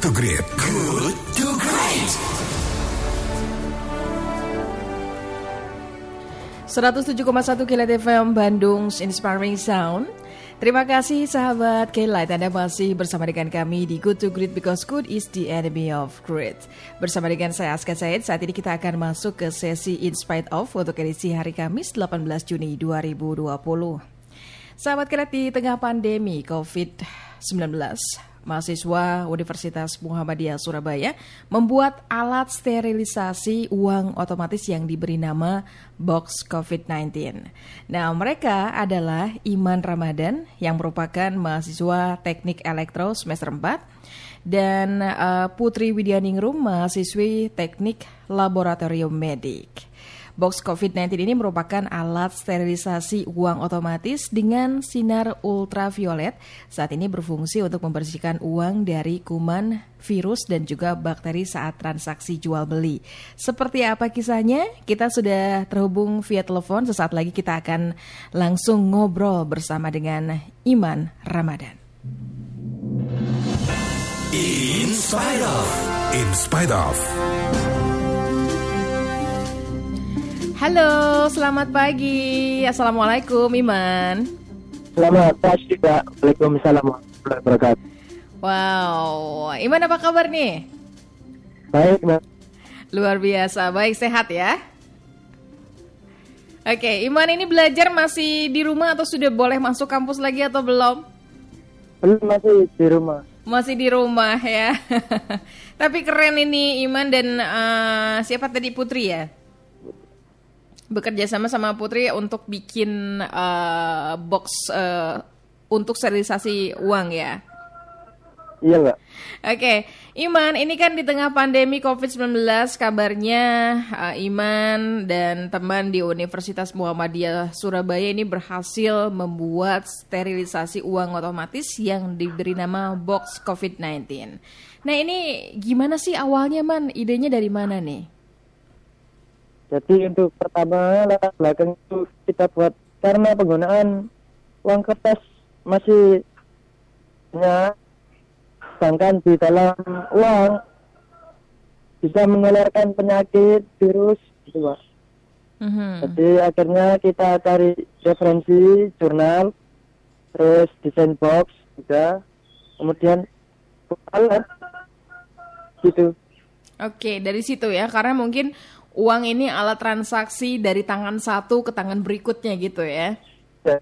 to Great. Good to Great. 107,1 Kilat FM Bandung Inspiring Sound. Terima kasih sahabat K-Light Anda masih bersama dengan kami di Good to Great because good is the enemy of great. Bersama dengan saya Aska Said, saat ini kita akan masuk ke sesi In Spite of untuk edisi hari Kamis 18 Juni 2020. Sahabat K-Light di tengah pandemi COVID-19, mahasiswa Universitas Muhammadiyah Surabaya membuat alat sterilisasi uang otomatis yang diberi nama Box COVID-19. Nah, mereka adalah Iman Ramadan yang merupakan mahasiswa Teknik Elektro semester 4 dan uh, Putri Widyaningrum mahasiswi Teknik Laboratorium Medik. Box COVID-19 ini merupakan alat sterilisasi uang otomatis dengan sinar ultraviolet. Saat ini berfungsi untuk membersihkan uang dari kuman, virus, dan juga bakteri saat transaksi jual beli. Seperti apa kisahnya? Kita sudah terhubung via telepon. Sesaat lagi kita akan langsung ngobrol bersama dengan Iman Ramadan. In spite of. In spite of. Halo, selamat pagi. Assalamualaikum, Iman. Selamat pagi, Kak. Waalaikumsalam warahmatullahi wabarakatuh. Wow, Iman apa kabar nih? Baik, Mbak. Luar biasa, baik sehat ya. Oke, Iman ini belajar masih di rumah atau sudah boleh masuk kampus lagi atau belum? Belum masih di rumah. Masih di rumah ya. Tapi keren ini Iman dan uh, siapa tadi Putri ya? Bekerja sama sama Putri untuk bikin uh, box uh, untuk sterilisasi uang ya. Iya, Mbak. Oke, Iman, ini kan di tengah pandemi COVID-19 kabarnya uh, Iman dan teman di Universitas Muhammadiyah Surabaya ini berhasil membuat sterilisasi uang otomatis yang diberi nama box COVID-19. Nah, ini gimana sih awalnya, Man? Idenya dari mana nih? Jadi untuk pertama latar belakang itu kita buat karena penggunaan uang kertas masih banyak sedangkan di dalam uang bisa menularkan penyakit virus gitu pak. Mhm. Jadi akhirnya kita cari referensi jurnal, terus desain box juga, kemudian alat gitu. Oke, dari situ ya, karena mungkin uang ini alat transaksi dari tangan satu ke tangan berikutnya gitu ya. Ya.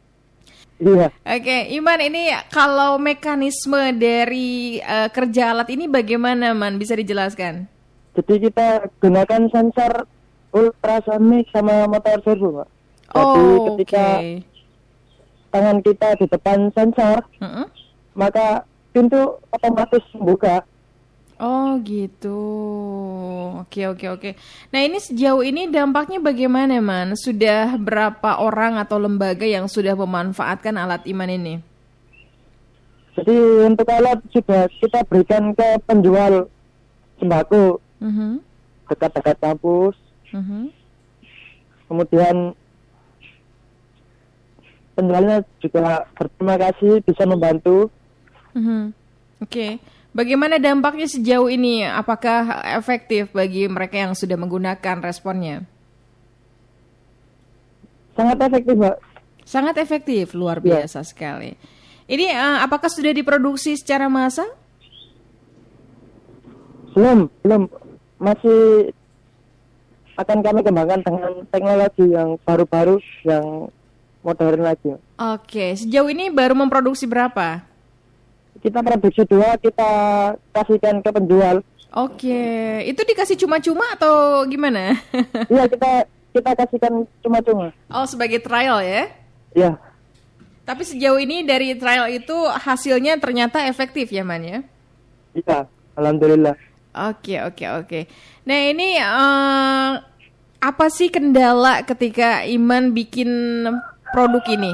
Iya. Oke, Iman ini kalau mekanisme dari eh, kerja alat ini bagaimana, Man? Bisa dijelaskan? Jadi kita gunakan sensor ultrasonik sama motor servo, Pak. Jadi Oh, ketika tangan kita di depan sensor, Mm-mm. maka pintu otomatis membuka. Oh, gitu. Oke, oke, oke. Nah, ini sejauh ini dampaknya bagaimana, Man? Sudah berapa orang atau lembaga yang sudah memanfaatkan alat Iman ini? Jadi untuk alat sudah kita berikan ke penjual sembako Mhm, dekat-dekat kampus. mhm. Kemudian penjualnya juga berterima kasih bisa membantu. Mhm. Oke, bagaimana dampaknya sejauh ini? Apakah efektif bagi mereka yang sudah menggunakan responnya? Sangat efektif, Mbak. Sangat efektif, luar Ya. biasa sekali. Ini eh, apakah sudah diproduksi secara massal? Belum, belum. Masih akan kami kembangkan dengan teknologi yang baru-baru, yang modern lagi. Oke, sejauh ini baru memproduksi berapa? Kita produksi dua, kita kasihkan ke penjual. Oke, itu dikasih cuma-cuma atau gimana? Iya, kita kita kasihkan cuma-cuma. oh, sebagai trial ya? Ya, Tapi sejauh ini dari trial itu hasilnya ternyata efektif ya, Man ya? iya. Alhamdulillah. Oke, oke, oke. Nah, ini eh, apa sih kendala ketika Iman bikin produk ini?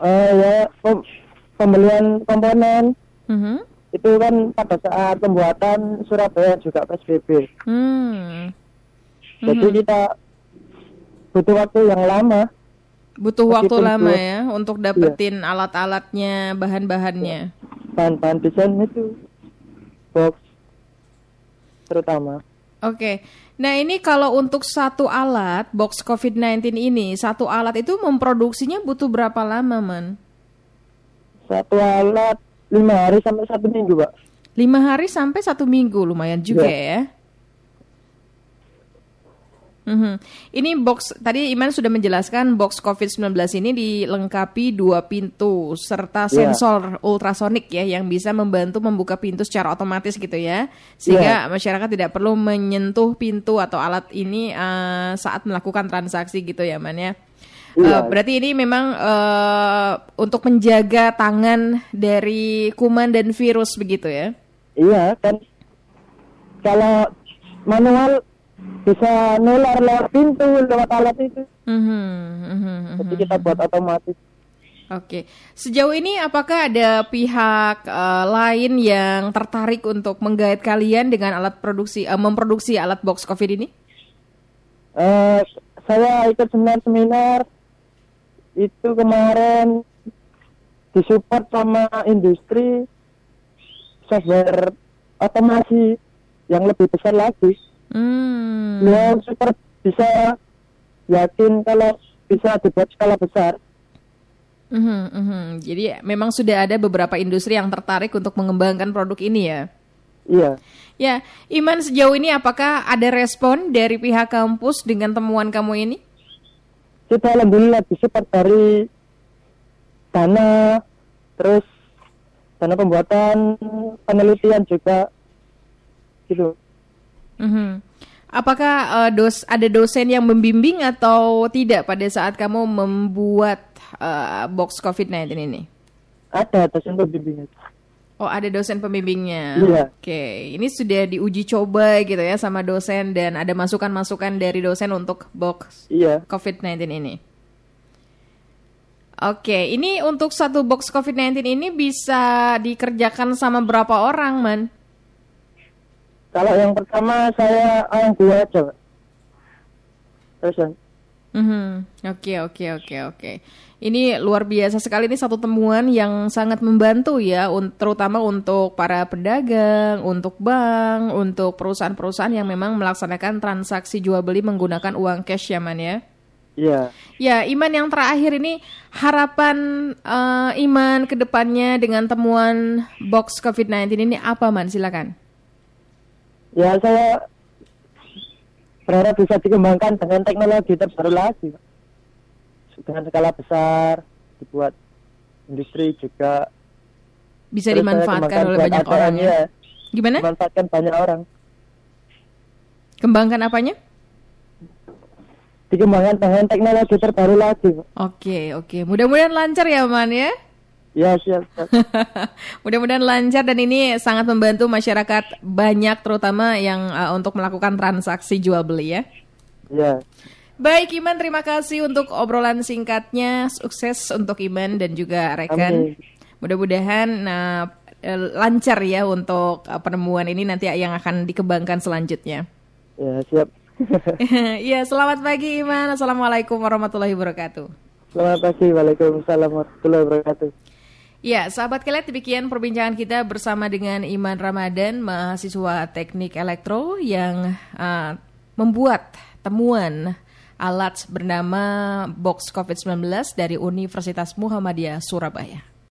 Eh ya, pem- pembelian komponen Mhm. itu kan pada saat pembuatan Surabaya juga PSBB. Hmm. Jadi kita butuh waktu yang lama. Butuh waktu lama ya untuk dapetin alat-alatnya, bahan-bahannya. bahan-bahan desain itu box terutama. Oke. Nah, ini kalau untuk satu alat box COVID-19 ini, satu alat itu memproduksinya butuh berapa lama, Man? Satu alat lima hari sampai satu minggu, Pak. Lima hari sampai satu minggu, lumayan juga Iya. ya. Mhm. Ini box tadi Iman sudah menjelaskan box COVID-19 ini dilengkapi dua pintu serta Iya. sensor ultrasonik ya yang bisa membantu membuka pintu secara otomatis gitu ya. Sehingga masyarakat tidak perlu menyentuh pintu atau alat ini eh, saat melakukan transaksi gitu ya Man ya. Eh, berarti ini memang eh, untuk menjaga tangan dari kuman dan virus begitu ya. Iya, kan kalau manual bisa nular lewat pintu, lewat alat itu. Mhm, mhm, mhm. Jadi kita buat otomatis. Oke, sejauh ini apakah ada pihak eh, lain yang tertarik untuk menggait kalian dengan alat produksi, eh, memproduksi alat box COVID ini? Eh, saya ikut seminar-seminar itu kemarin disupport sama industri software otomasi yang lebih besar lagi. Hmm. Beliau super bisa yakin kalau bisa dibuat skala besar. mhm, mhm. Jadi memang sudah ada beberapa industri yang tertarik untuk mengembangkan produk ini ya. Iya. Ya, Iman sejauh ini apakah ada respon dari pihak kampus dengan temuan kamu ini? Kita alhamdulillah disupport dari dana, terus dana pembuatan penelitian juga gitu. Mhm. Apakah eh, dos ada dosen yang membimbing atau tidak pada saat kamu membuat eh, box COVID-19 ini? Ada dosen pembimbingan. Oh, ada dosen pembimbingnya. Iya. Oke, ini sudah diuji coba gitu ya sama dosen dan ada masukan-masukan dari dosen untuk box Iya. COVID-19 ini. Oke, ini untuk satu box COVID-19 ini bisa dikerjakan sama berapa orang, Man? Kalau yang pertama saya orang dua aja, Pak. Dosen. Mhm. Oke, oke, oke, oke. Ini luar biasa sekali ini satu temuan yang sangat membantu ya, un- terutama untuk para pedagang, untuk bank, untuk perusahaan-perusahaan yang memang melaksanakan transaksi jual beli menggunakan uang cash ya, Man ya. Iya. Ya, Iman yang terakhir ini harapan eh, Iman ke depannya dengan temuan box COVID-19 ini apa, Man? Silakan. Ya saya berharap bisa dikembangkan dengan teknologi terbaru lagi. Dengan skala besar, dibuat industri juga. Bisa Terus dimanfaatkan oleh banyak orang ya. ya. Gimana? Dimanfaatkan banyak orang. Kembangkan apanya? Dikembangkan dengan teknologi terbaru lagi. Oke, oke. Mudah-mudahan lancar ya, Man ya. Ya siap. siap. Mudah-mudahan lancar dan ini sangat membantu masyarakat banyak terutama yang uh, untuk melakukan transaksi jual beli ya. ya. Baik Iman, terima kasih untuk obrolan singkatnya. Sukses untuk Iman dan juga rekan. Mudah-mudahan nah, eh, lancar ya untuk uh, penemuan ini nanti yang akan dikembangkan selanjutnya. Ya siap. Iya, selamat pagi Iman. Assalamualaikum warahmatullahi wabarakatuh. Selamat pagi. Waalaikumsalam warahmatullahi wabarakatuh. Ya, sahabat kelet, demikian perbincangan kita bersama dengan Iman Ramadan, mahasiswa teknik elektro yang uh, membuat temuan alat bernama box COVID-19 dari Universitas Muhammadiyah Surabaya.